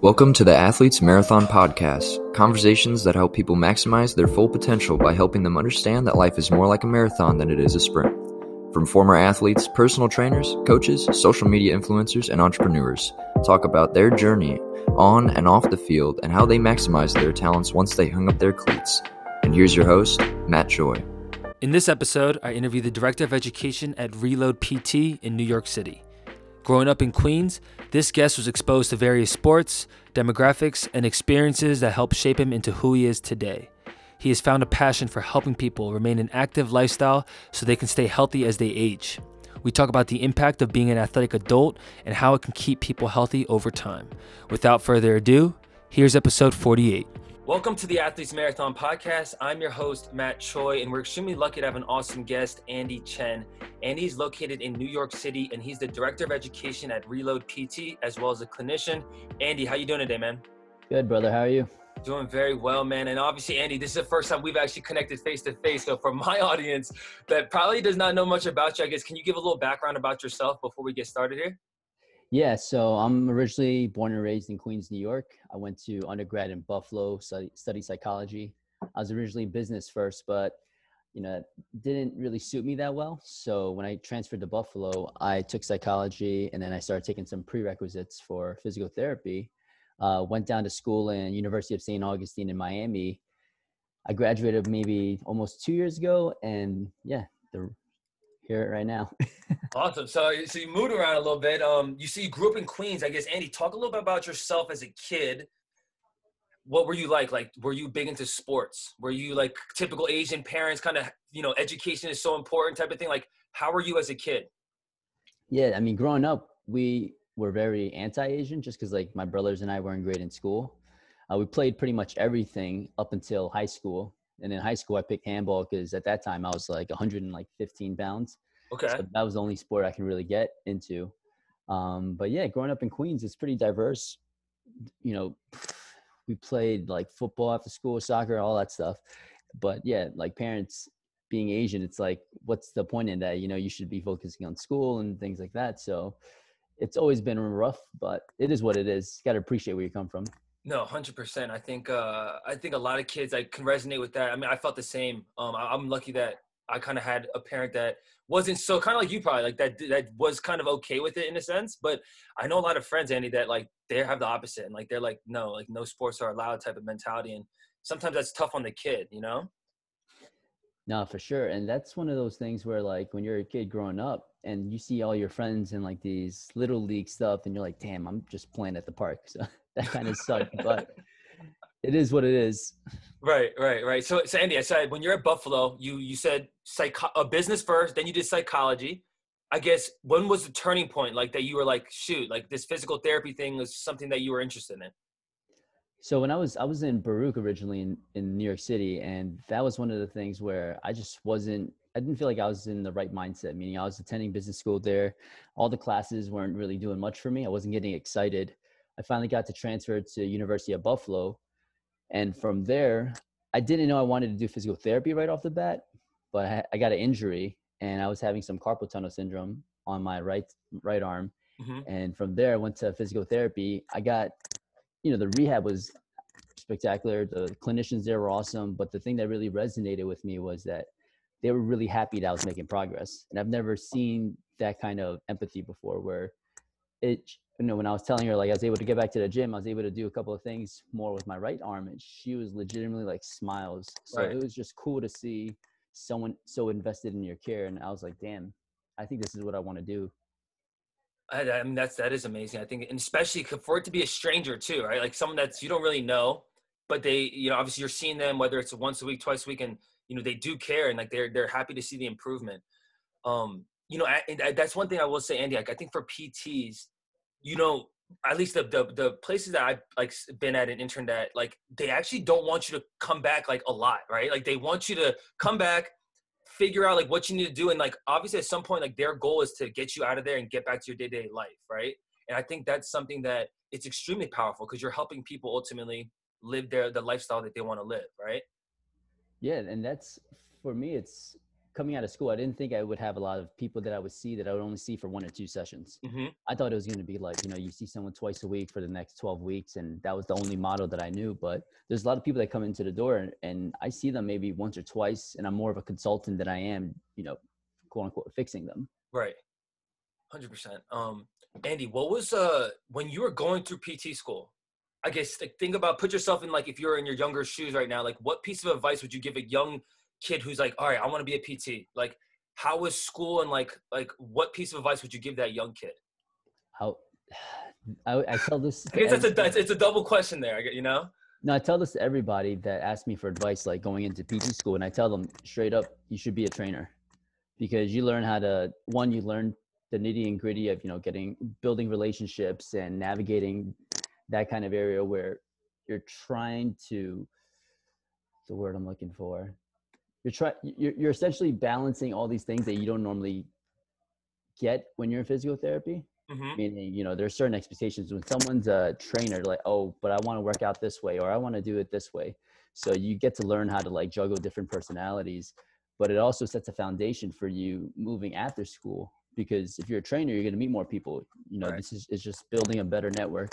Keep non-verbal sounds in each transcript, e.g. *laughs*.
Welcome to the Athletes Marathon Podcast, conversations that help people maximize their full potential by helping them understand that life is more like a marathon than it is a sprint. From former athletes, personal trainers, coaches, social media influencers, and entrepreneurs, talk about their journey on and off the field and how they maximized their talents once they hung up their cleats. And here's your host, Matt Choi. In this episode, I interview the Director of Education at Reload PT in New York City. Growing up in Queens, this guest was exposed to various sports, demographics, and experiences that helped shape him into who he is today. He has found a passion for helping people remain an active lifestyle so they can stay healthy as they age. We talk about the impact of being an athletic adult and how it can keep people healthy over time. Without further ado, here's episode 48. Welcome to the Athletes Marathon Podcast. I'm your host, Matt Choi, and we're extremely lucky to have an awesome guest, Andy Chen. Andy's located in New York City, and he's the Director of Education at Reload PT, as well as a clinician. Andy, how you doing today, man? Good, brother. How are you? Doing very well, man. And obviously, Andy, this is the first time we've actually connected face to face. So, for my *laughs* audience that probably does not know much about you, I guess, can you give a little background about yourself before we get started here? Yeah, so I'm originally born and raised in Queens, New York. I went to undergrad in Buffalo, study, study psychology. I was originally business first, but you know, didn't really suit me that well. So when I transferred to Buffalo, I took psychology and then I started taking some prerequisites for physical therapy. Uh, went down to school in University of St. Augustine in Miami. I graduated maybe almost two years ago, and yeah, the hear it right now. *laughs* awesome. So, so you moved around a little bit. Um, you see, you grew up in Queens. I guess Andy, talk a little bit about yourself as a kid. What were you like? Like, were you big into sports? Were you like typical Asian parents? Kind of, you know, education is so important type of thing. Like, how were you as a kid? Yeah, I mean, growing up, we were very anti-Asian, just because like my brothers and I weren't great in school. Uh, we played pretty much everything up until high school and in high school I picked handball because at that time I was like 115 pounds. Okay. So that was the only sport I can really get into. Um, but yeah, growing up in Queens, it's pretty diverse. You know, we played like football after school, soccer, all that stuff. But yeah, like parents being Asian, it's like, what's the point in that? You know, you should be focusing on school and things like that. So it's always been rough, but it is what it is. Got to appreciate where you come from. No, hundred percent. I think uh, I think a lot of kids I can resonate with that. I mean, I felt the same. Um, I, am lucky that I kind of had a parent that wasn't so kind of like you probably like that that was kind of okay with it in a sense. But I know a lot of friends, Andy, that like they have the opposite and like they're like no, like no sports are allowed type of mentality, and sometimes that's tough on the kid, you know. No, for sure. And that's one of those things where like when you're a kid growing up and you see all your friends in like these little league stuff and you're like, damn, I'm just playing at the park. So *laughs* that kind of sucked, but it is what it is. Right, right, right. So, so Andy, I said when you're at Buffalo, you you said psycho- a business first, then you did psychology. I guess when was the turning point like that you were like, shoot, like this physical therapy thing was something that you were interested in? So when I was I was in Baruch originally in, in New York City, and that was one of the things where I just wasn't I didn't feel like I was in the right mindset. Meaning I was attending business school there, all the classes weren't really doing much for me. I wasn't getting excited. I finally got to transfer to University of Buffalo, and from there, I didn't know I wanted to do physical therapy right off the bat, but I, I got an injury and I was having some carpal tunnel syndrome on my right right arm, mm-hmm. and from there I went to physical therapy. I got, you know, the rehab was spectacular. The clinicians there were awesome, but the thing that really resonated with me was that they were really happy that I was making progress, and I've never seen that kind of empathy before, where it you know, when I was telling her like I was able to get back to the gym, I was able to do a couple of things more with my right arm, and she was legitimately like smiles. So right. it was just cool to see someone so invested in your care, and I was like, damn, I think this is what I want to do. I, I mean, that's that is amazing. I think, and especially for it to be a stranger too, right? Like someone that's you don't really know, but they, you know, obviously you're seeing them whether it's once a week, twice a week, and you know they do care and like they're they're happy to see the improvement. Um, you know, I, that's one thing I will say, Andy. Like I think for PTs you know, at least the, the the places that I've like been at an intern that like they actually don't want you to come back like a lot, right? Like they want you to come back, figure out like what you need to do, and like obviously at some point like their goal is to get you out of there and get back to your day to day life, right? And I think that's something that it's extremely powerful because you're helping people ultimately live their the lifestyle that they want to live, right? Yeah, and that's for me. It's coming out of school, I didn't think I would have a lot of people that I would see that I would only see for one or two sessions. Mm-hmm. I thought it was going to be like, you know, you see someone twice a week for the next 12 weeks. And that was the only model that I knew. But there's a lot of people that come into the door and, and I see them maybe once or twice. And I'm more of a consultant than I am, you know, quote unquote, fixing them. Right. 100%. Um, Andy, what was, uh, when you were going through PT school, I guess like, think about, put yourself in like, if you're in your younger shoes right now, like what piece of advice would you give a young kid who's like, all right, I want to be a PT? Like, how was school and like, like what piece of advice would you give that young kid? How, I, I tell this. I guess it's a, it's a double question there, you know? No, I tell this to everybody that asks me for advice, like going into PT school, and I tell them straight up, you should be a trainer because you learn how to one, you learn the nitty and gritty of you know getting building relationships and navigating that kind of area where you're trying to the word I'm looking for. You're trying you're, you're essentially balancing all these things that you don't normally get when you're in physical therapy. Mm-hmm. Meaning, you know, there's certain expectations when someone's a trainer, like, oh, but I want to work out this way or I want to do it this way. So you get to learn how to like juggle different personalities, but it also sets a foundation for you moving after school. Because if you're a trainer, you're going to meet more people. You know, Right. this is it's just building a better network.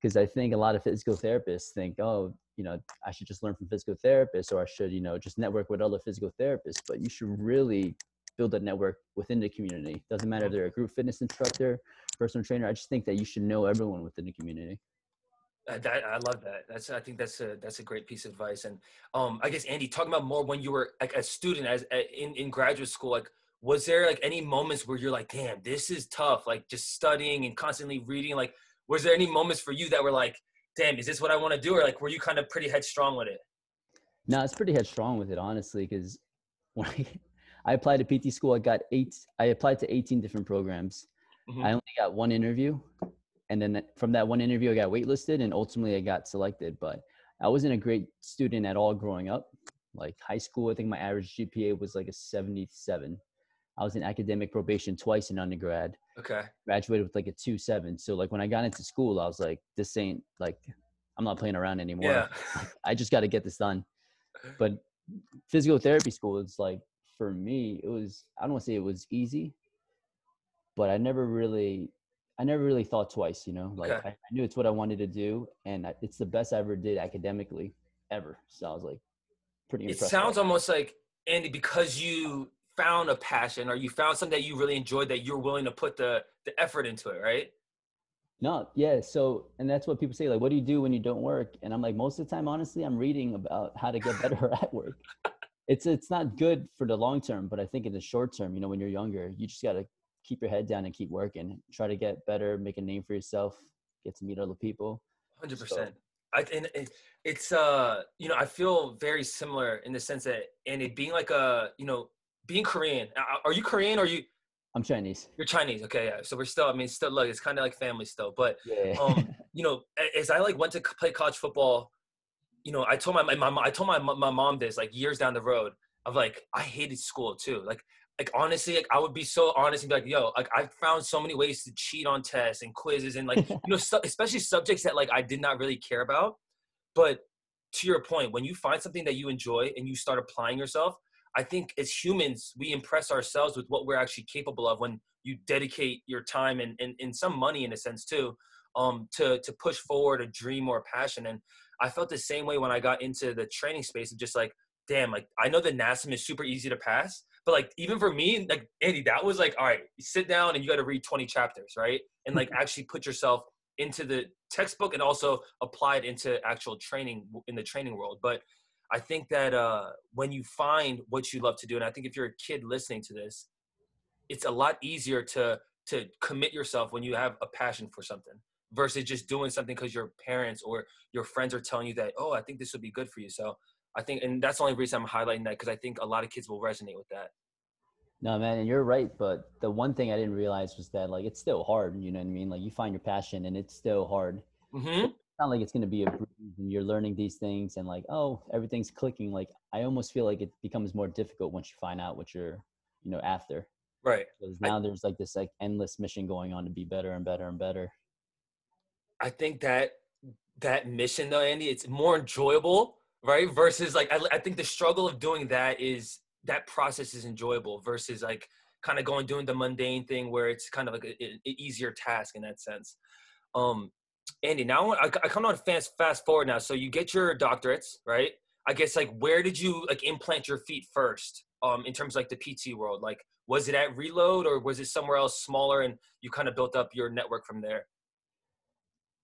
Because I think a lot of physical therapists think, oh, you know, I should just learn from physical therapists or I should, you know, just network with other physical therapists. But you should really build a network within the community. Doesn't matter if they're a group fitness instructor, personal trainer. I just think that you should know everyone within the community. Uh, that, I love that. That's I think that's a that's a great piece of advice. And um, I guess Andy, talking about more when you were like a student as in in graduate school, like was there like any moments where you're like, damn, this is tough, like just studying and constantly reading? Like, was there any moments for you that were like, damn, is this what I want to do, or like were you kind of pretty headstrong with it? No, it's pretty headstrong with it, honestly, because when I, I applied to PT school, I got eight. I applied to 18 different programs. Mhm. I only got one interview, and then from that one interview, I got waitlisted, and ultimately I got selected. But I wasn't a great student at all growing up. Like high school, I think my average GPA was like a 77. I was in academic probation twice in undergrad. Okay. Graduated with like a two seven. So like when I got into school, I was like, this ain't like I'm not playing around anymore. Yeah. *laughs* I just got to get this done. *laughs* But physical therapy school, it's like for me, it was I don't want to say it was easy, but I never really, I never really thought twice. You know, like Okay. I, I knew it's what I wanted to do, and I- it's the best I ever did academically ever. So I was like, pretty It sounds almost like Andy because you found a passion or you found something that you really enjoyed that you're willing to put the the effort into it, right? No, yeah. So, and that's what people say, like, what do you do when you don't work? And I'm like, most of the time, honestly, I'm reading about how to get *laughs* better at work. It's it's not good for the long term, but I think in the short term, you know, when you're younger, you just gotta keep your head down and keep working. Try to get better, make a name for yourself, get to meet other people. Hundred So- percent. I and it, it's uh you know I feel very similar in the sense that and it being like a you know being Korean. Are- you Korean or are you I'm Chinese. you're Chinese? Okay, yeah. So we're still I mean still Look, it's kind of like family still, but Yeah. um *laughs* you know as I like went to play college football, you know I told my my, my mom- I told my my mom this like years down the road of like I hated school too. Like like honestly, like I would be so honest and be like, yo, like I found so many ways to cheat on tests and quizzes and like *laughs* you know, su- especially subjects that like I did not really care about. But to your point, when you find something that you enjoy and you start applying yourself, I think as humans we impress ourselves with what we're actually capable of when you dedicate your time and and, and some money in a sense too, um, to to push forward a dream or a passion. And I felt the same way when I got into the training space of just like, damn, like I know the NASM is super easy to pass, but like even for me, like Andy, that was like, all right, you sit down and you got to read 20 chapters, right? And like actually put yourself into the textbook and also apply it into actual training in the training world. But I think that uh, when you find what you love to do, and I think if you're a kid listening to this, it's a lot easier to to commit yourself when you have a passion for something versus just doing something because your parents or your friends are telling you that, oh, I think this would be good for you. So I think, and that's the only reason I'm highlighting that because I think a lot of kids will resonate with that. No, man, and you're right. But the one thing I didn't realize was that like it's still hard. You know what I mean? Like you find your passion, and it's still hard. hmm It's not like it's gonna be a breeze, and you're learning these things, and like oh, everything's clicking. Like I almost feel like it becomes more difficult once you find out what you're, you know, after. Right. Because I- now there's like this like endless mission going on to be better and better and better. I think that that mission though, Andy, it's more enjoyable, right? Versus like I, I think the struggle of doing that is that process is enjoyable versus like kind of going doing the mundane thing where it's kind of like an easier task in that sense. Um, Andy, now I, I come on fast fast forward now. So you get your doctorates, right? I guess like where did you like implant your feet first? Um, in terms of, like the PT world, like was it at Reload or was it somewhere else smaller, and you kind of built up your network from there?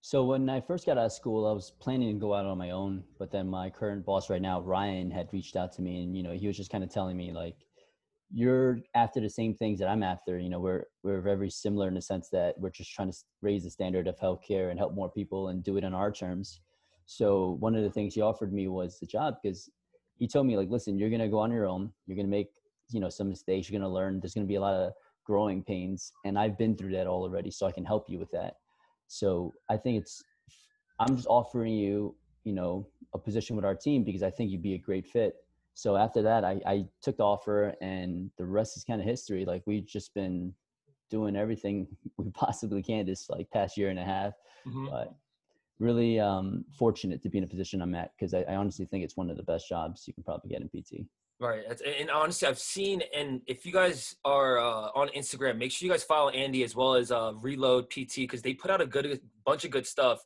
So when I first got out of school, I was planning to go out on my own, but then my current boss right now, Ryan, had reached out to me, and you know he was just kind of telling me like, "You're after the same things that I'm after. You know, we're we're very similar in the sense that we're just trying to raise the standard of healthcare and help more people and do it on our terms." So one of the things he offered me was the job because he told me like, listen, you're gonna go on your own. You're gonna make you know some mistakes. You're gonna learn. There's gonna be a lot of growing pains, and I've been through that all already, so I can help you with that. So I think it's I'm just offering you you know a position with our team because I think you'd be a great fit. So after that, I, I took the offer, and the rest is kind of history. Like we've just been doing everything *laughs* we possibly can this like past year and a half. Mm-hmm. But really um, fortunate to be in a position I'm at because I, I, honestly think it's one of the best jobs you can probably get in PT. Right, and honestly, I've seen, and if you guys are uh, on Instagram, make sure you guys follow Andy as well as uh, Reload PT because they put out a good a bunch of good stuff.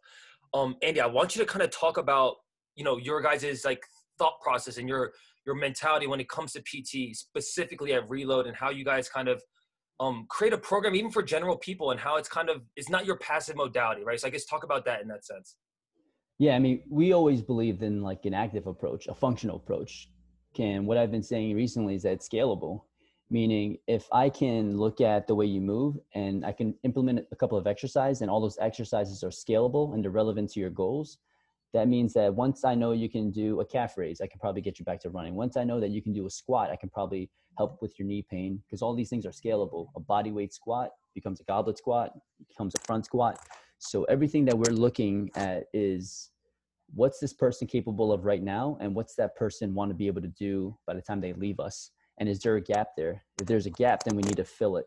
Um, Andy, I want you to kind of talk about you know your guys' like thought process and your your mentality when it comes to PT, specifically at Reload, and how you guys kind of um, create a program even for general people and how it's kind of it's not your passive modality, right? So I guess talk about that in that sense. Yeah, I mean, we always believed in like an active approach, a functional approach. Can what I've been saying recently is that it's scalable, meaning if I can look at the way you move and I can implement a couple of exercises and all those exercises are scalable and they're relevant to your goals, that means that once I know you can do a calf raise, I can probably get you back to running. Once I know that you can do a squat, I can probably help with your knee pain because all these things are scalable. A body weight squat becomes a goblet squat, becomes a front squat. So everything that we're looking at is what's this person capable of right now and what's that person want to be able to do by the time they leave us and is there a gap there if there's a gap then we need to fill it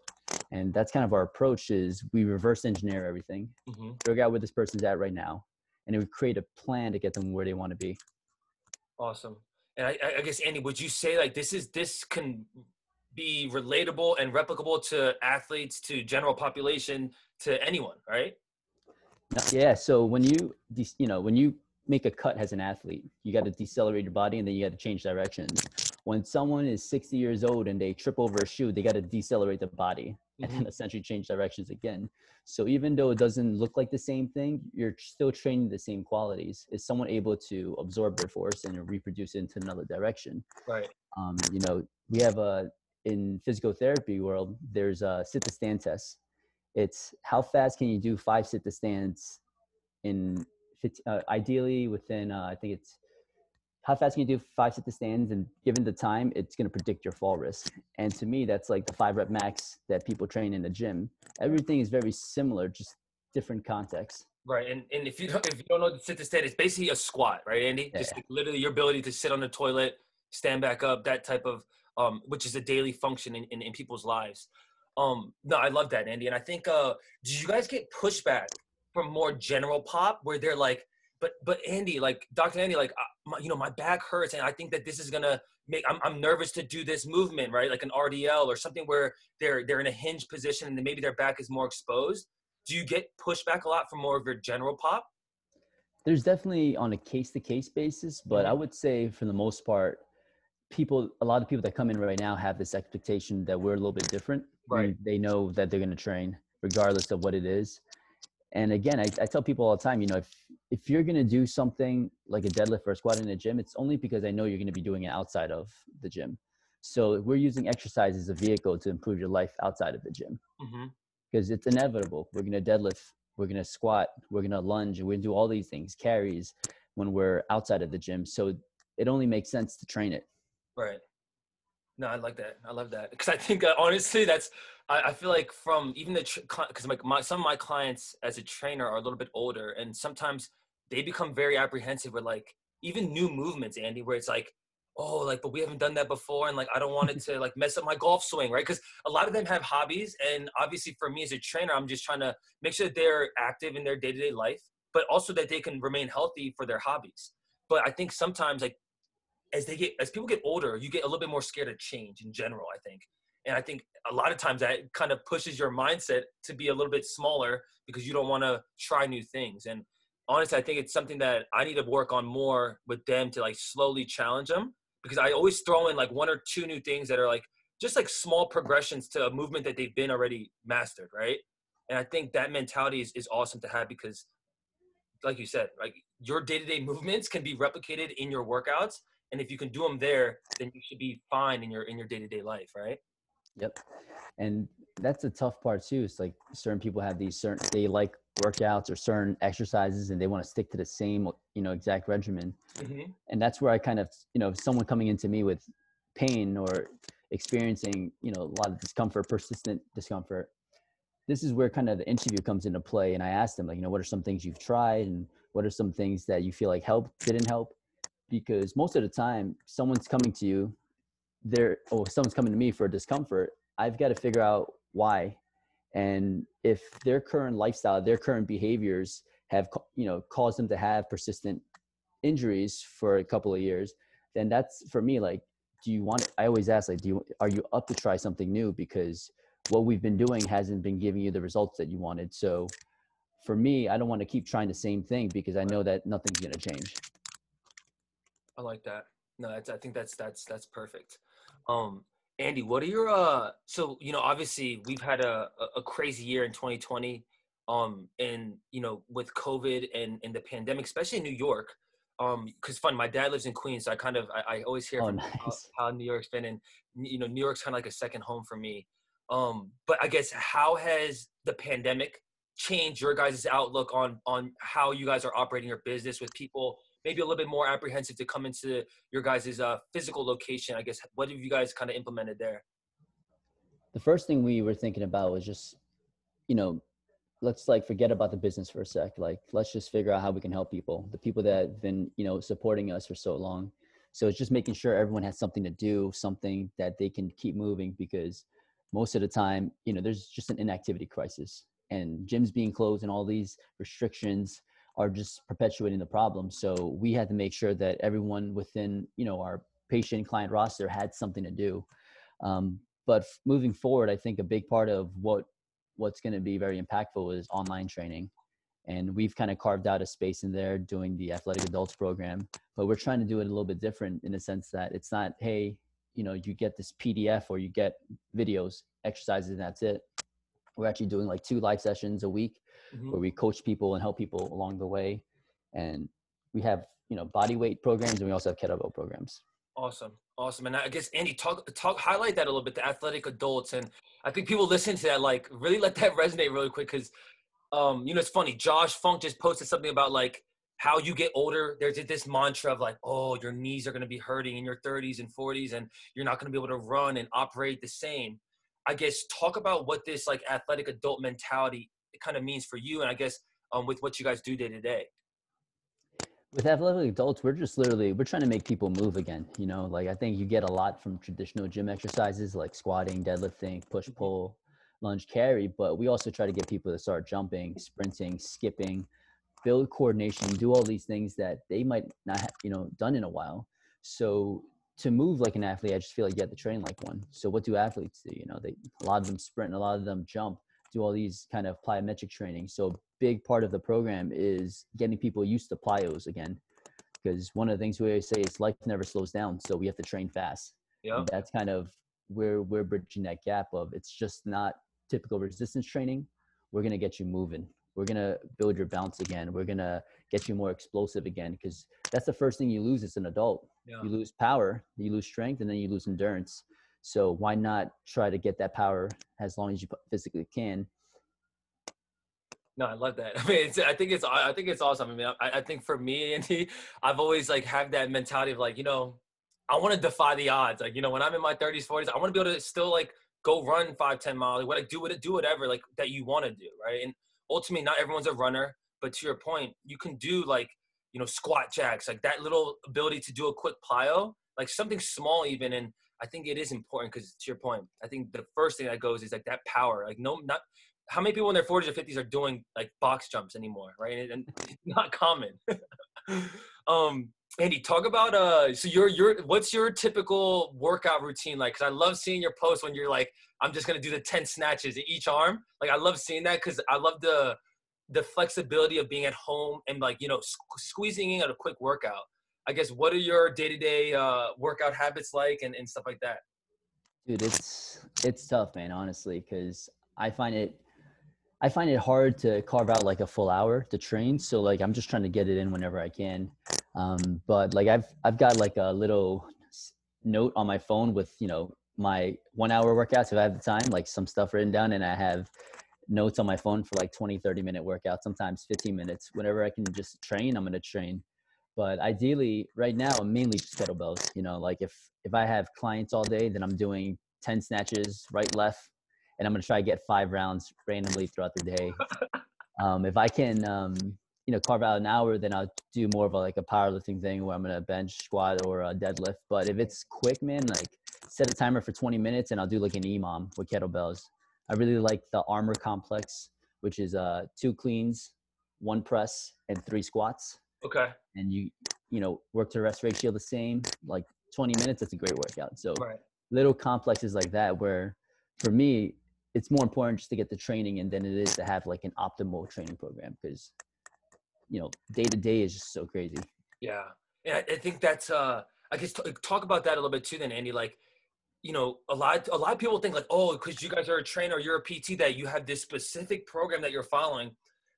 and that's kind of our approach is we reverse engineer everything mm-hmm. figure out where this person's at right now and it would create a plan to get them where they want to be. Awesome. And I, I guess Andy, would you say like this is this can be relatable and replicable to athletes, to general population, to anyone, right? Yeah. So when you you know when you make a cut as an athlete, you got to decelerate your body and then you got to change directions. When someone is 60 years old and they trip over a shoe, they got to decelerate the body and then mm-hmm. essentially change directions again. So even though it doesn't look like the same thing, you're still training the same qualities. Is someone able to absorb their force and reproduce it into another direction? Right. Um, you know, we have a in physical therapy world. There's a sit to stand test. It's how fast can you do five sit to stands in uh, ideally within uh, I think it's how fast can you do five sit to stands? And given the time it's going to predict your fall risk. And to me that's like the five rep max that people train in the gym. Everything is very similar just different context right and, and if you don't if you don't know the sit to stand it's basically a squat right andy? Yeah. just like literally your ability to sit on the toilet stand back up that type of um which is a daily function in, in, in people's lives. Um no i love that andy and i think uh did you guys get pushback from more general pop where they're like but but Andy, like Dr. Andy, like my, you know, my back hurts, and I think that this is gonna make. I'm, I'm nervous to do this movement, right? Like an RDL or something where they're they're in a hinge position and then maybe their back is more exposed. Do you get pushback a lot from more of your general pop? There's definitely on a case to case basis, but I mm-hmm. would say for the most part, people, a lot of people that come in right now have this expectation that we're a little bit different. Right. They know that they're going to train regardless of what it is and again I, I tell people all the time you know if if you're going to do something like a deadlift or a squat in a gym it's only because i know you're going to be doing it outside of the gym. So we're using exercise as a vehicle to improve your life outside of the gym. Because mm-hmm. it's inevitable. We're going to deadlift we're going to squat we're going to lunge we're going to do all these things carries when we're outside of the gym. So it only makes sense to train it. Right. No, I like that. I love that. Because I think uh, honestly, that's I, I, feel like from even the because like my some of my clients as a trainer are a little bit older, and sometimes they become very apprehensive with like even new movements, Andy, where it's like, oh, like but we haven't done that before, and like I don't want it *laughs* to like mess up my golf swing, right? Because a lot of them have hobbies, and obviously for me as a trainer, I'm just trying to make sure that they're active in their day to day life, but also that they can remain healthy for their hobbies. But I think sometimes like as they get as people get older, you get a little bit more scared of change in general. I think, and I think a lot of times that kind of pushes your mindset to be a little bit smaller because you don't want to try new things. And honestly, I think it's something that I need to work on more with them to like slowly challenge them because I always throw in like one or two new things that are like just like small progressions to a movement that they've been already mastered, right? And I think that mentality is, is awesome to have because like you said, like your day-to-day movements can be replicated in your workouts. And if you can do them there, then you should be fine in your in your day-to-day life, right? Yep. And that's the tough part too. It's like certain people have these certain they like workouts or certain exercises and they want to stick to the same you know exact regimen mm-hmm. and that's where i kind of you know someone coming into me with pain or experiencing you know a lot of discomfort persistent discomfort this is where kind of the interview comes into play and i asked them like you know what are some things you've tried and what are some things that you feel like helped didn't help because most of the time someone's coming to you they're oh someone's coming to me for discomfort i've got to figure out why. And if their current lifestyle their current behaviors have you know caused them to have persistent injuries for a couple of years then that's for me like do you want i always ask like do you are you up to try something new? Because what we've been doing hasn't been giving you the results that you wanted. So for me i don't want to keep trying the same thing because i know that nothing's going to change. I like that. No i think that's that's that's perfect um Andy, what are your uh so you know obviously we've had a a crazy year in 2020 um and you know with COVID and and the pandemic especially in New York um cuz fun my dad lives in Queens so I kind of I, I always hear oh, nice. how, how, New York's been and you know New York's kind of like a second home for me um but I guess how has the pandemic changed your guys' outlook on on how you guys are operating your business with people maybe a little bit more apprehensive to come into your guys' uh, physical location? I guess what have you guys kind of implemented there? The first thing we were thinking about was just, you know, let's like forget about the business for a sec. Like, let's just figure out how we can help people, the people that have been, you know, supporting us for so long. So it's just making sure everyone has something to do, something that they can keep moving because most of the time, you know, there's just an inactivity crisis and gyms being closed and all these restrictions are just perpetuating the problem. So we had to make sure that everyone within, you know, our patient client roster had something to do. Um, but moving forward, I think a big part of what what's going to be very impactful is online training. And we've kind of carved out a space in there doing the athletic adults program, but we're trying to do it a little bit different in the sense that it's not, hey, you know, you get this PDF or you get videos, exercises, and that's it. We're actually doing like two live sessions a week mm-hmm. where we coach people and help people along the way. And we have, you know, body weight programs and we also have kettlebell programs. Awesome. Awesome. And I guess Andy, talk talk highlight that a little bit, the athletic adults. And I think people listen to that, like really let that *laughs* resonate really quick because um, you know, it's funny. Josh Funk just posted something about like how you get older. There's this mantra of like, oh, your knees are gonna be hurting in your 30s and 40s, and you're not gonna be able to run and operate the same. I guess talk about what this like athletic adult mentality kind of means for you, and I guess um, with what you guys do day to day. With athletic adults, we're just literally we're trying to make people move again. You know, like I think you get a lot from traditional gym exercises like squatting, deadlifting, push mm-hmm. pull, lunge carry, but we also try to get people to start jumping, sprinting, skipping, build coordination, do all these things that they might not have, you know, done in a while. So to move like an athlete, I just feel like you have to train like one. So what do athletes do? You know, they a lot of them sprint, a lot of them jump do all these kind of plyometric training. So big part of the program is getting people used to plyos again. Because one of the things we always say is life never slows down. So we have to train fast. Yeah. That's kind of where we're bridging that gap of it's just not typical resistance training. We're gonna get you moving. We're gonna build your bounce again. We're gonna get you more explosive again because that's the first thing you lose as an adult. Yeah. You lose power, you lose strength, and then you lose endurance. So why not try to get that power as long as you physically can? No, I love that. *laughs* I mean, it's, I think it's I think it's awesome. I mean, I, I think for me, *laughs* Andy, I've always like have that mentality of like, you know, I want to defy the odds. Like, you know, when I'm in my 30s, 40s, I want to be able to still like go run five, 10 miles, like do what do whatever like that you want to do, right? And ultimately, not everyone's a runner, but to your point, you can do like you know squat jacks, like that little ability to do a quick plyo, like something small even, and I think it is important because to your point, I think the first thing that goes is like that power. Like no, not how many people in their 40s or 50s are doing like box jumps anymore, right? And, and *laughs* not common. *laughs* Um, Andy, talk about uh. So your your what's your typical workout routine like? Because I love seeing your posts when you're like, I'm just gonna do the ten snatches in each arm. Like I love seeing that because I love the the flexibility of being at home and like you know squ- squeezing in a quick workout. I guess what are your day to day workout habits like and, and stuff like that? Dude, it's it's tough, man. Honestly, because I find it I find it hard to carve out like a full hour to train. So like I'm just trying to get it in whenever I can. Um, but like I've I've got like a little note on my phone with you know my one hour workouts if I have the time, like some stuff written down, and I have notes on my phone for like 20, 30 minute workouts, sometimes 15 minutes. Whenever I can just train, I'm gonna train. But ideally, right now, I'm mainly just kettlebells. You know, like if if I have clients all day, then I'm doing 10 snatches right, left, and I'm gonna try to get five rounds randomly throughout the day. Um, if I can, um, you know, carve out an hour, then I'll do more of a, like a powerlifting thing where I'm gonna bench, squat, or a deadlift. But if it's quick, man, like set a timer for 20 minutes, and I'll do like an EMOM with kettlebells. I really like the armor complex, which is uh, two cleans, one press, and three squats. Okay. And you, you know, work to rest ratio the same, like 20 minutes. That's a great workout. So Right. little complexes like that, where for me, it's more important just to get the training and than it is to have like an optimal training program because, you know, day to day is just so crazy. Yeah, and I, I think that's uh, I guess t- talk about that a little bit too. Then Andy, like, you know, a lot a lot of people think like, oh, because you guys are a trainer, you're a PT, that you have this specific program that you're following.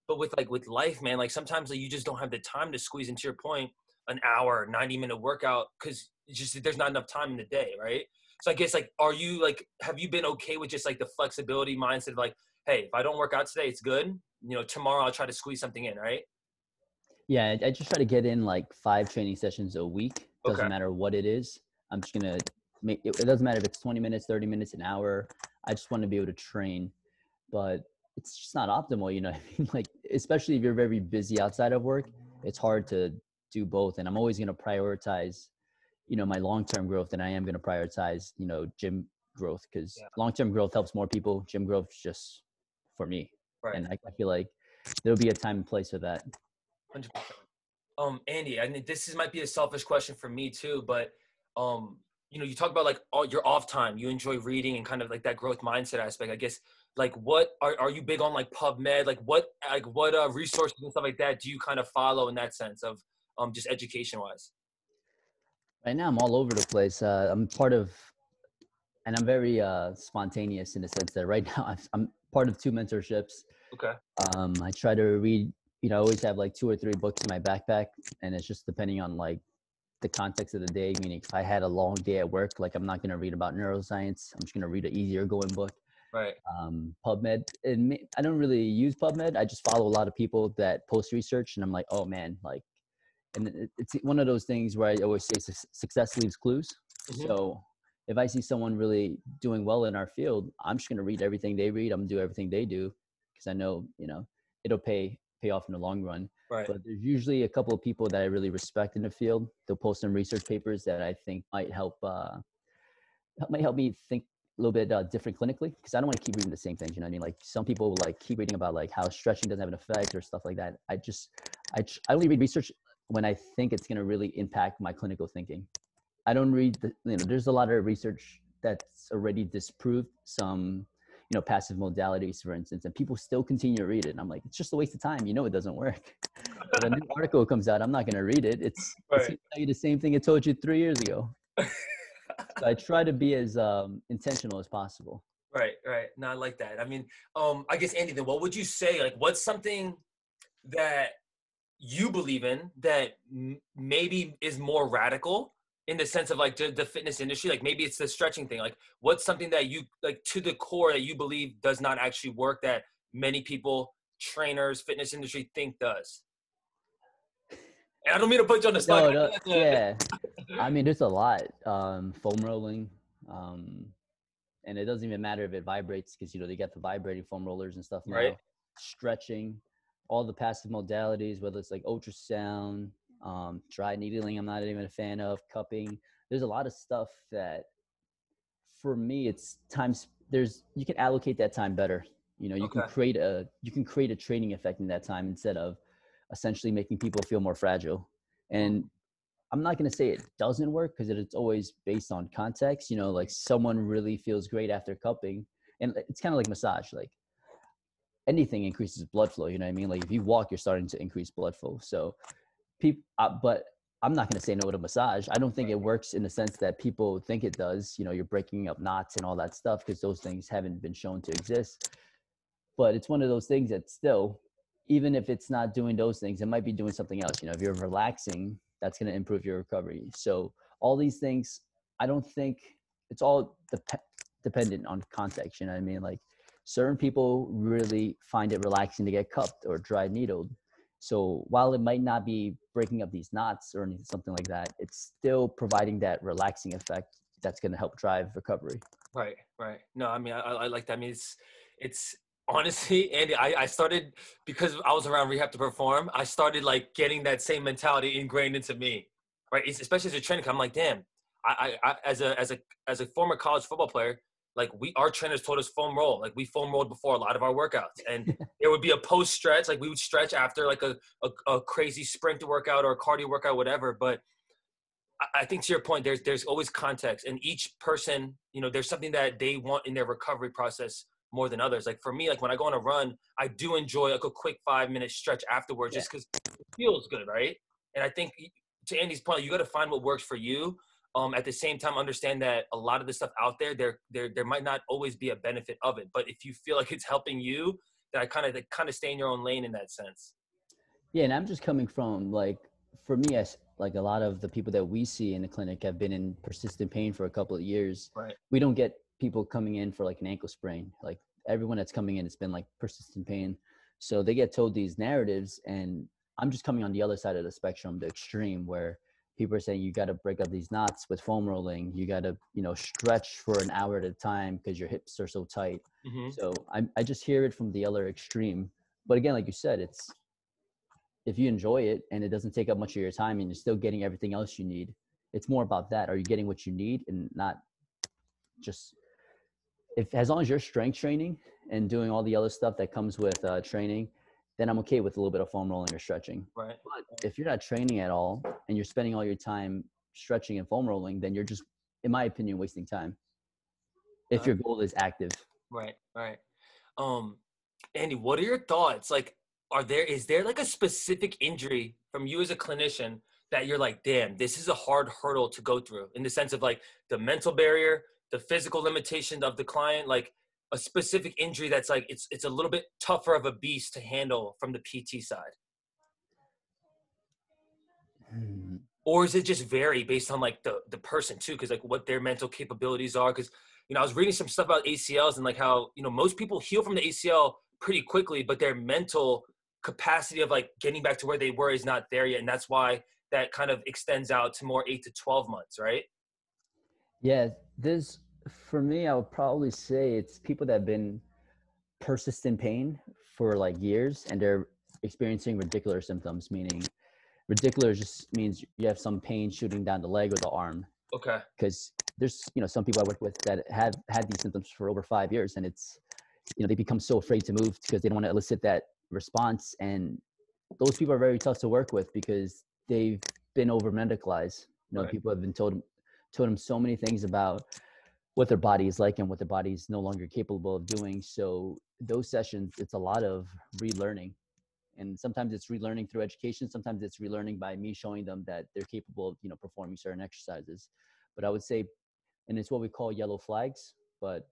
But with like with life, man, like sometimes like, you just don't have the time to squeeze into your point an hour, ninety minute workout because just there's not enough time in the day, right? So I guess like, are you like, have you been okay with just like the flexibility mindset of like, hey, if I don't work out today, it's good. You know, tomorrow I'll try to squeeze something in, right? Yeah, I just try to get in like five training sessions a week. Doesn't Okay. matter what it is. I'm just gonna make it, it doesn't matter if it's 20 minutes, 30 minutes, an hour. I just want to be able to train, but it's just not optimal, you know. what I mean, *laughs* like especially if you're very busy outside of work, it's hard to do both. And I'm always gonna prioritize, you know, my long-term growth, and I am gonna prioritize, you know, gym growth because Yeah. long-term growth helps more people. Gym growth is just for me, Right. and I, I feel like there'll be a time and place for that. Hundred percent. Um, Andy, I mean, this is might be a selfish question for me too, but um, you know, you talk about like all your off time. You enjoy reading and kind of like that growth mindset aspect. I guess, like, what are are you big on like PubMed? Like, what like what uh, resources and stuff like that do you kind of follow in that sense of um just education wise? Right now, I'm all over the place. Uh, I'm part of, and I'm very uh, spontaneous in the sense that right *laughs* now I've- I'm part of two mentorships. Okay. Um, I try to read. You know, I always have like two or three books in my backpack, and it's just depending on like the context of the day. Meaning, if I had a long day at work, like I'm not going to read about neuroscience. I'm just going to read an easier going book. Right. Um, PubMed. And I don't really use PubMed. I just follow a lot of people that post research, and I'm like, oh man, like, and it's one of those things where I always say success leaves clues. Mhm. So if I see someone really doing well in our field, I'm just gonna read everything they read. I'm gonna do everything they do because I know you know it'll pay pay off in the long run. Right. But there's usually a couple of people that I really respect in the field. They'll post some research papers that I think might help uh, might help me think little bit uh, different clinically because I don't want to keep reading the same things. You know what I mean? Like some people will like keep reading about like how stretching doesn't have an effect or stuff like that. I just I I only read research when I think it's going to really impact my clinical thinking. I don't read the you know there's a lot of research that's already disproved some you know passive modalities for instance and people still continue to read it and i'm like it's just a waste of time you know it doesn't work but a new *laughs* article comes out i'm not going to read it it's, it's going to tell you the same thing it told you three years ago *laughs* so i try to be as um, intentional as possible Right, right. No, I like that. I mean, um, I guess Andy, then what would you say? Like, what's something that you believe in that m- maybe is more radical in the sense of like the, the fitness industry? Like, maybe it's the stretching thing. Like, what's something that you like to the core that you believe does not actually work that many people, trainers, fitness industry think does? And I don't mean to put you on the spot. no, no, yeah i mean there's a lot um, foam rolling um, and it doesn't even matter if it vibrates because you know they got the vibrating foam rollers and stuff now. Right. stretching all the passive modalities whether it's like ultrasound um, dry needling i'm not even a fan of cupping. There's a lot of stuff that for me it's times there's you can allocate that time better. You know you can create a you can create a training effect in that time instead of essentially making people feel more fragile. And I'm not going to say it doesn't work because it's always based on context. You know, like someone really feels great after cupping, and it's kind of like massage. Like anything increases blood flow. You know what I mean? Like if you walk, you're starting to increase blood flow. So, people, uh, but I'm not going to say no to massage. I don't think it works in the sense that people think it does. You know, you're breaking up knots and all that stuff because those things haven't been shown to exist. But it's one of those things that still, even if it's not doing those things, it might be doing something else. You know, if you're relaxing, that's going to improve your recovery. So all these things, I don't think it's all dep- dependent on context. You know what I mean? Like certain people really find it relaxing to get cupped or dry needled. So while it might not be breaking up these knots or anything, something like that, it's still providing that relaxing effect that's going to help drive recovery. Right, right. No, I mean, I, I like that. I mean, it's, it's honestly, Andy, I, I started because I was around rehab to perform. I started like getting that same mentality ingrained into me, right? It's, especially as a training. I'm like, damn. I, I, as a as a as a former college football player, like we our trainers told us foam roll. Like we foam rolled before a lot of our workouts, *laughs* and it would be a post stretch. Like we would stretch after like a, a, a crazy sprint workout or a cardio workout, whatever. But I think to your point, there's there's always context, and each person, you know, there's something that they want in their recovery process more than others. Like for me, like when I go on a run, I do enjoy like a quick five minute stretch afterwards, yeah. just because it feels good, right? And I think to Andy's point, you got to find what works for you. Um, at the same time, understand that a lot of the stuff out there, there, there, there might not always be a benefit of it. But if you feel like it's helping you, then I kind of, kind of stay in your own lane in that sense. Yeah, and I'm just coming from like, for me, as like a lot of the people that we see in the clinic have been in persistent pain for a couple of years. Right. We don't get people coming in for like an ankle sprain. Like everyone that's coming in, it's been like persistent pain. So they get told these narratives, and I'm just coming on the other side of the spectrum, the extreme, where people are saying you got to break up these knots with foam rolling. You got to, you know, stretch for an hour at a time because your hips are so tight. Mm-hmm. So I, I just hear it from the other extreme. But again, like you said, it's if you enjoy it and it doesn't take up much of your time and you're still getting everything else you need, it's more about that. Are you getting what you need and not just if as long as you're strength training and doing all the other stuff that comes with uh, training, then I'm okay with a little bit of foam rolling or stretching. Right. But if you're not training at all and you're spending all your time stretching and foam rolling, then you're just, in my opinion, wasting time. If your goal is active. Right. Right. Um, Andy, what are your thoughts? Like, are there is there like a specific injury from you as a clinician that you're like, damn, this is a hard hurdle to go through in the sense of like the mental barrier, the physical limitation of the client, like a specific injury that's like it's it's a little bit tougher of a beast to handle from the PT side? Hmm. Or is it just vary based on like the the person too? Because like what their mental capabilities are. Because you know I was reading some stuff about ACLs and like how you know most people heal from the ACL pretty quickly, but their mental capacity of like getting back to where they were is not there yet, and that's why that kind of extends out to more eight to twelve months, right? Yeah, there's for me, I would probably say it's people that have been persistent pain for like years and they're experiencing radicular symptoms, meaning radicular just means you have some pain shooting down the leg or the arm. Okay. Because there's, you know, some people I work with that have had these symptoms for over five years and it's, you know, they become so afraid to move because they don't want to elicit that response. And those people are very tough to work with because they've been over medicalized. You know, right. people have been told, told them so many things about what their body is like and what their body is no longer capable of doing. So those sessions, it's a lot of relearning. And sometimes it's relearning through education. Sometimes it's relearning by me showing them that they're capable of, you know, performing certain exercises. But I would say, and it's what we call yellow flags, but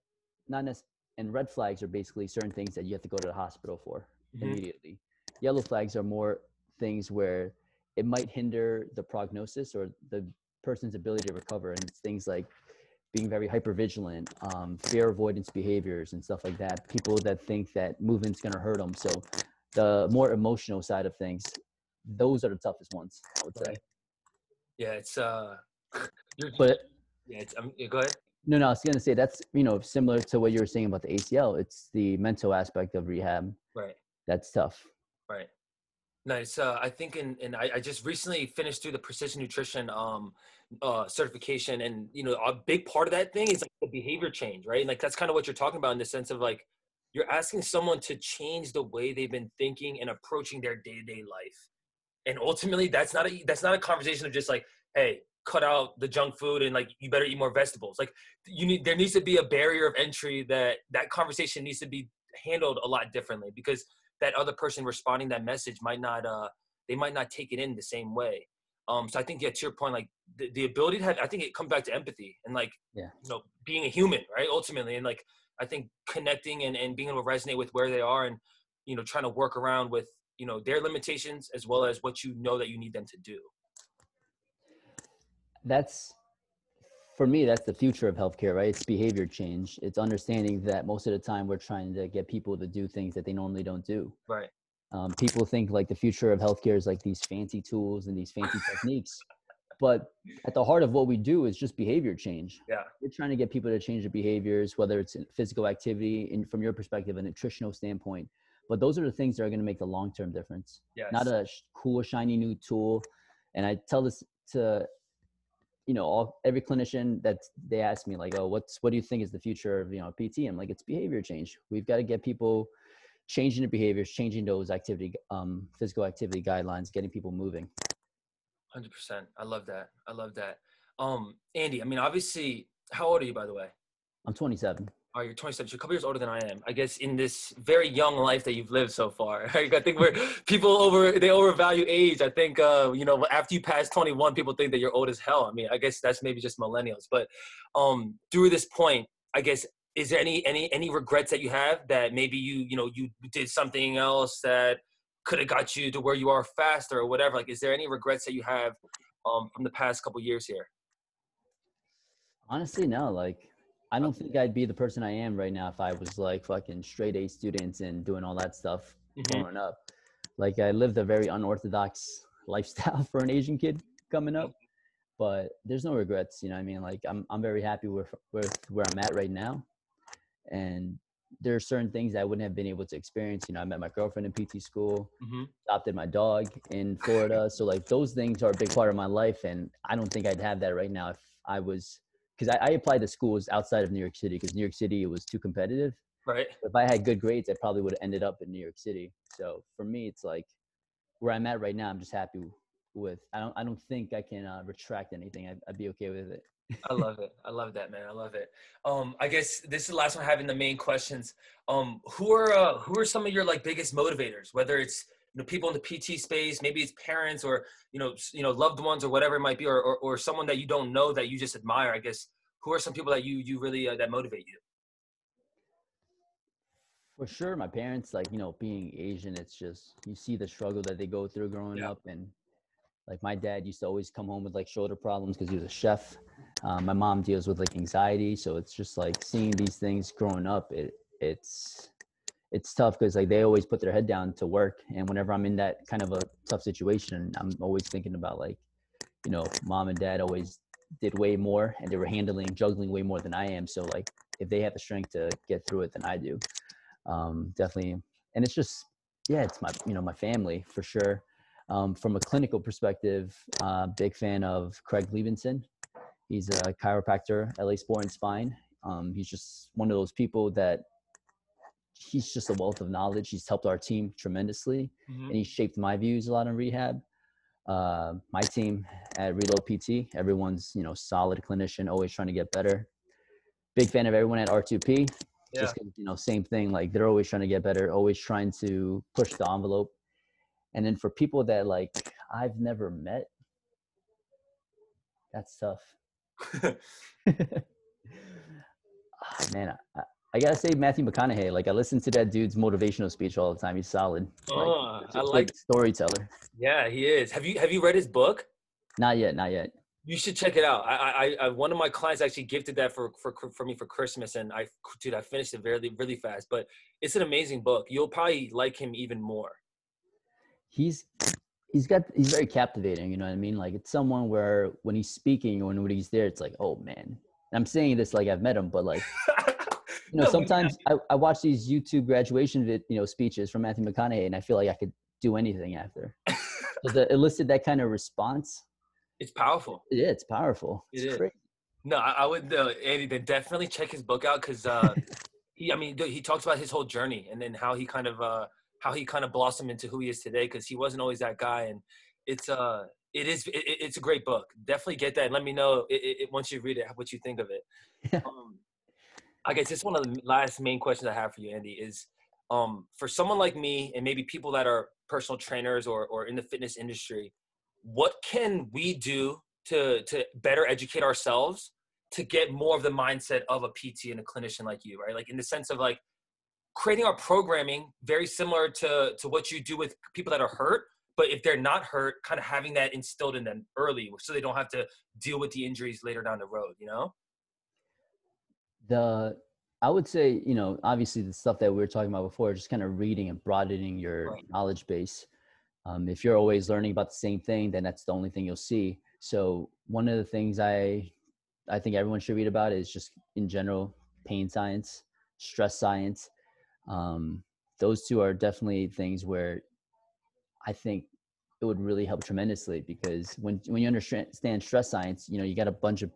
not necessarily. And red flags are basically certain things that you have to go to the hospital for mm-hmm. immediately. Yellow flags are more things where it might hinder the prognosis or the person's ability to recover. And it's things like being very hyper vigilant, um, fear avoidance behaviors and stuff like that. People that think that movement's going to hurt them. So the more emotional side of things, those are the toughest ones, I would say. Yeah, it's uh, *laughs* but yeah, it's um, go ahead. No, no, I was gonna say that's you know similar to what you were saying about the ACL. It's the mental aspect of rehab. Right. That's tough. Right. Nice. Uh, I think, and and I, I, just recently finished through the precision nutrition um, uh, certification, and you know, a big part of that thing is like the behavior change, right? And like that's kind of what you're talking about in the sense of like you're asking someone to change the way they've been thinking and approaching their day to day life. and ultimately that's not a that's not a conversation of just like hey cut out the junk food and like you better eat more vegetables like you need there needs to be a barrier of entry that that conversation needs to be handled a lot differently because that other person responding that message might not uh they might not take it in the same way um so i think yeah to your point like the, the ability to have i think it comes back to empathy and like Yeah. you know being a human right ultimately and like i think connecting and, and being able to resonate with where they are and you know trying to work around with you know their limitations as well as what you know that you need them to do. That's for me that's the future of healthcare right? It's behavior change. It's understanding that most of the time we're trying to get people to do things that they normally don't do. Right um, people think like the future of healthcare is like these fancy tools and these fancy *laughs* techniques but at the heart of what we do is just behavior change. Yeah. we're trying to get people to change their behaviors whether it's in physical activity and from your perspective a nutritional standpoint but those are the things that are going to make the long-term difference. Yes. not a sh- cool shiny new tool and i tell this to you know all every clinician that they ask me like oh what's what do you think is the future of you know pt i'm like it's behavior change. We've got to get people changing their behaviors changing those activity um physical activity guidelines getting people moving Hundred percent. I love that. I love that. Um, Andy. I mean, obviously, how old are you, by the way? i'm 27 Oh, you're 27. You're a couple years older than I am. I guess in this very young life that you've lived so far. *laughs* I think we're people over they overvalue age. I think uh, you know after you pass 21, people think that you're old as hell. I mean, I guess that's maybe just millennials. But um, through this point, I guess is there any any any regrets that you have that maybe you you know you did something else that could have got you to where you are faster or whatever? Like, is there any regrets that you have um, from the past couple years here? honestly no like i don't think i'd be the person i am right now if i was like fucking straight a students and doing all that stuff Mhm. growing up. Like I lived a very unorthodox *laughs* lifestyle for an Asian kid coming up, but there's no regrets. You know, what I mean, like I'm I'm very happy with with where I'm at right now, and there are certain things I wouldn't have been able to experience. You know, I met my girlfriend in PT school, Mhm. adopted my dog in Florida, so like those things are a big part of my life, and I don't think I'd have that right now if I was because I, I applied to schools outside of New York City because New York City it was too competitive Right. if I had good grades, I probably would have ended up in New York City. So for me, it's like where I'm at right now. I'm just happy with. I don't. I don't think I can uh, retract anything. I'd, I'd be okay with it. I love it. I love that, man. I love it. Um, I guess this is the last one having the main questions. Um, who are uh, who are some of your like biggest motivators? Whether it's you know people in the PT space, maybe it's parents or you know you know loved ones or whatever it might be, or or, or someone that you don't know that you just admire. I guess who are some people that you you really uh, that motivate you? For sure, my parents, like you know, being Asian, it's just you see the struggle that they go through growing Yeah. up, and like my dad used to always come home with like shoulder problems because he was a chef. Um, my mom deals with like anxiety, so it's just like seeing these things growing up. It it's it's tough because like they always put their head down to work, and whenever I'm in that kind of a tough situation, I'm always thinking about like, you know, mom and dad always did way more, and they were handling juggling way more than I am. So like, if they have the strength to get through it, than I do um, definitely and it's just yeah it's my you know my family for sure um, from a clinical perspective uh, big fan of Craig Liebenson. He's a chiropractor la sport and spine. Um, he's just one of those people that he's just a wealth of knowledge. He's helped our team tremendously and he shaped my views a lot in rehab. Uh, my team at reload pt everyone's you know solid clinician always trying to get better. Big fan of everyone at r2p Yeah. just you know same thing like they're always trying to get better always trying to push the envelope and then for people that like i've never met that's tough Ah, man I, I gotta say matthew mcconaughey like i listen to that dude's motivational speech all the time he's solid like, Oh, I a like. storyteller Yeah, he is. Have you have you read his book? not yet not yet You should check it out. I, I, I, one of my clients actually gifted that for, for, for me for Christmas, and I, dude, I finished it really, really fast. But it's an amazing book. You'll probably like him even more. He's he's got he's very captivating you know what i mean? Like it's someone where when he's speaking or when he's there it's like oh man. And i'm saying this like i've met him but like you know *laughs* No, sometimes I, I watch these youtube graduation vid, you know speeches from matthew mcconaughey and i feel like i could do anything after. *laughs* So to elicit that kind of response? It's powerful. yeah it's powerful. It it's is. No, I, I would, uh, Andy, then definitely check his book out because uh, *laughs* he, I mean, he talks about his whole journey and then how he kind of, uh, how he kind of blossomed into who he is today because he wasn't always that guy and it's uh it is it, it's a great book. Definitely get that and let me know it, it, once you read it what you think of it. *laughs* um, I guess just one of the last main questions I have for you, Andy, is um, for someone like me and maybe people that are personal trainers or, or in the fitness industry, what can we do to to better educate ourselves to get more of the mindset of a PT and a clinician like you, right? Like in the sense of like creating our programming very similar to to what you do with people that are hurt, but if they're not hurt, kind of having that instilled in them early so they don't have to deal with the injuries later down the road, you know? The I would say, you know, obviously the stuff that we were talking about before, just kind of reading and broadening your right. knowledge base. Um, if you're always learning about the same thing, then that's the only thing you'll see. So one of the things I I think everyone should read about is just in general pain science, stress science. Um, those two are definitely things where I think it would really help tremendously because when when you understand stress science, you know you got a bunch of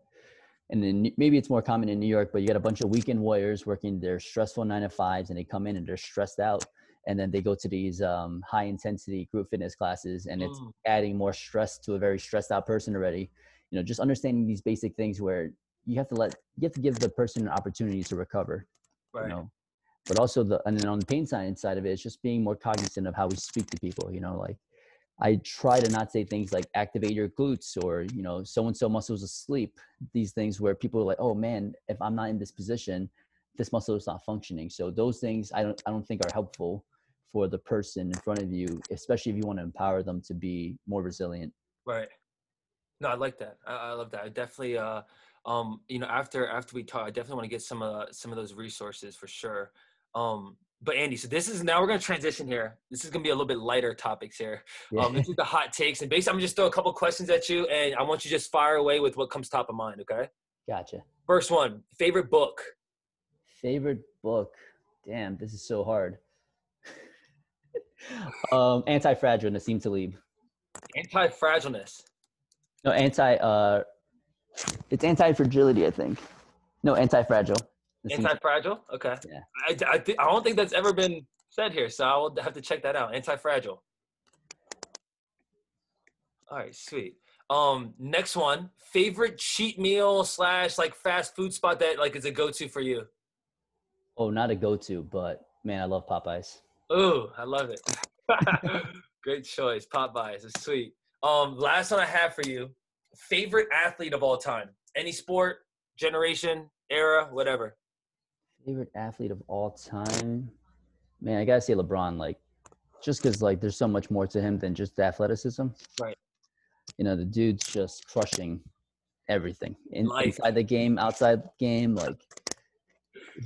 and then maybe it's more common in New York, but you got a bunch of weekend warriors working their stressful nine to fives, and they come in and they're stressed out, and then they go to these um, high intensity group fitness classes, and it's mm. adding more stress to a very stressed out person already. You know, just understanding these basic things where you have to let you have to give the person an opportunity to recover. Right. You know, but also the and then on the pain science side of it, it's just being more cognizant of how we speak to people. You know, like I try to not say things like activate your glutes or, you know, so and so muscles asleep. These things where people are like, oh man, if I'm not in this position, this muscle is not functioning. So those things I don't I don't think are helpful for the person in front of you, especially if you want to empower them to be more resilient. Right. No, I like that. I, I love that. I definitely uh um you know after after we talk, I definitely want to get some uh some of those resources for sure. Um but Andy, so this is now we're gonna transition here. This is gonna be a little bit lighter topics here. Yeah. Um, this is the hot takes, and basically, I'm gonna just throw a couple questions at you, and I want you to just fire away with what comes top of mind. Okay? Gotcha. First one, favorite book. Favorite book. Damn, this is so hard. *laughs* um, anti-fragile, Nassim Taleb. Anti-fragileness. No, anti. Uh, it's anti-fragility, I think. No, anti-fragile. Anti-fragile. Okay. Yeah. I I, th- I don't think that's ever been said here, so I'll have to check that out. Anti-fragile. All right, sweet. Um, next one, favorite cheat meal slash like fast food spot that like is a go-to for you. Oh, not a go-to, but man, I love Popeyes. Oh, I love it. *laughs* Great choice, Popeyes. It's sweet. Um, last one I have for you, favorite athlete of all time, any sport, generation, era, whatever. Favorite athlete of all time? Man, I gotta say LeBron. Like, just because like there's so much more to him than just athleticism. Right. You know, the dude's just crushing everything In, inside the game, outside the game. Like,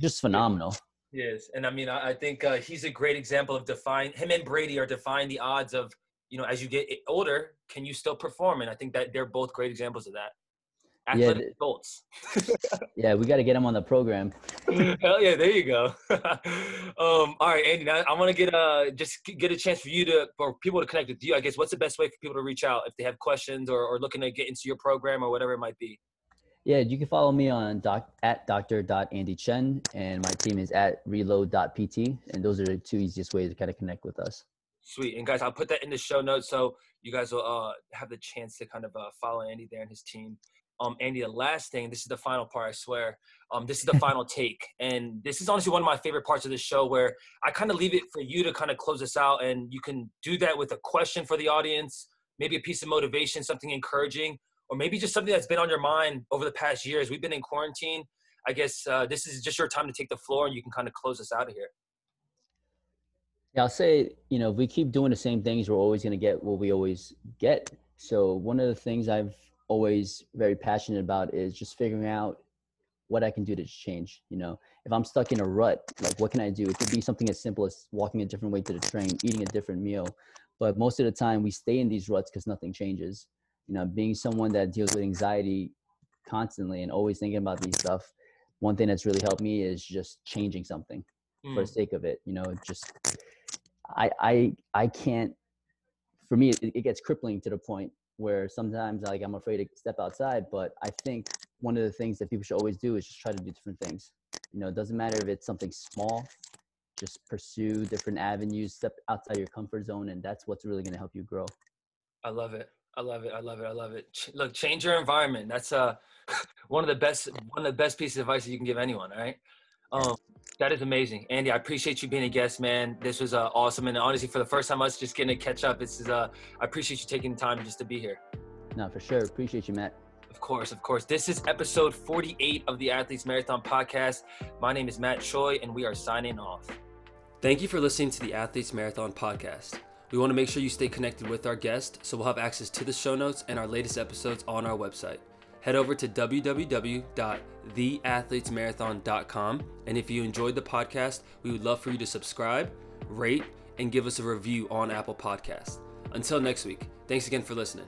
just phenomenal. Yes, and I mean, I, I think uh, he's a great example of define. Him and Brady are defying the odds of you know as you get older, can you still perform? And I think that they're both great examples of that athletic yeah, adults. *laughs* yeah, we got to get them on the program. *laughs* Hell yeah, there you go. *laughs* um, all right, Andy. Now I want to get uh just get a chance for you to for people to connect with you. I guess what's the best way for people to reach out if they have questions or, or looking to get into your program or whatever it might be. Yeah, you can follow me on doc at Andy Chen, and my team is at reload.pt, and those are the two easiest ways to kind of connect with us. Sweet. And guys, I'll put that in the show notes so you guys will uh, have the chance to kind of uh, follow Andy there and his team um, Andy, the last thing, this is the final part, I swear. Um, this is the final *laughs* take. And this is honestly one of my favorite parts of the show where I kind of leave it for you to kind of close this out. And you can do that with a question for the audience, maybe a piece of motivation, something encouraging, or maybe just something that's been on your mind over the past years. We've been in quarantine. I guess uh, this is just your time to take the floor and you can kind of close us out of here. Yeah, I'll say, you know, if we keep doing the same things, we're always going to get what we always get. So one of the things I've always very passionate about is just figuring out what I can do to change. You know, if I'm stuck in a rut, like what can I do? It could be something as simple as walking a different way to the train, eating a different meal. But most of the time, we stay in these ruts because nothing changes. You know, being someone that deals with anxiety constantly and always thinking about these stuff, one thing that's really helped me is just changing something mm. for the mm. sake of it. You know, just I I I can't. For me, it, it gets crippling to the point where sometimes like I'm afraid to step outside. But I think one of the things that people should always do is just try to do different things. You know, it doesn't matter if it's something small, just pursue different avenues, step outside your comfort zone, and that's what's really going to help you grow. I love it. I love it. I love it. I love it. Look, change your environment. That's uh *laughs* one of the best one of the best pieces of advice that you can give anyone. All right. Um, that is amazing, Andy. I appreciate you being a guest, man. This was uh, awesome, and honestly, for the first time, us just getting to catch up. This is uh, I appreciate you taking the time just to be here. No, for sure. Appreciate you, Matt. Of course, of course. This is episode 48 of the Athletes Marathon podcast. My name is Matt Choi, and we are signing off. Thank you for listening to the Athletes Marathon podcast. We want to make sure you stay connected with our guest, so we'll have access to the show notes and our latest episodes on our website. Head over to www.theathletesmarathon.com. And if you enjoyed the podcast, we would love for you to subscribe, rate, and give us a review on Apple Podcasts. Until next week, thanks again for listening.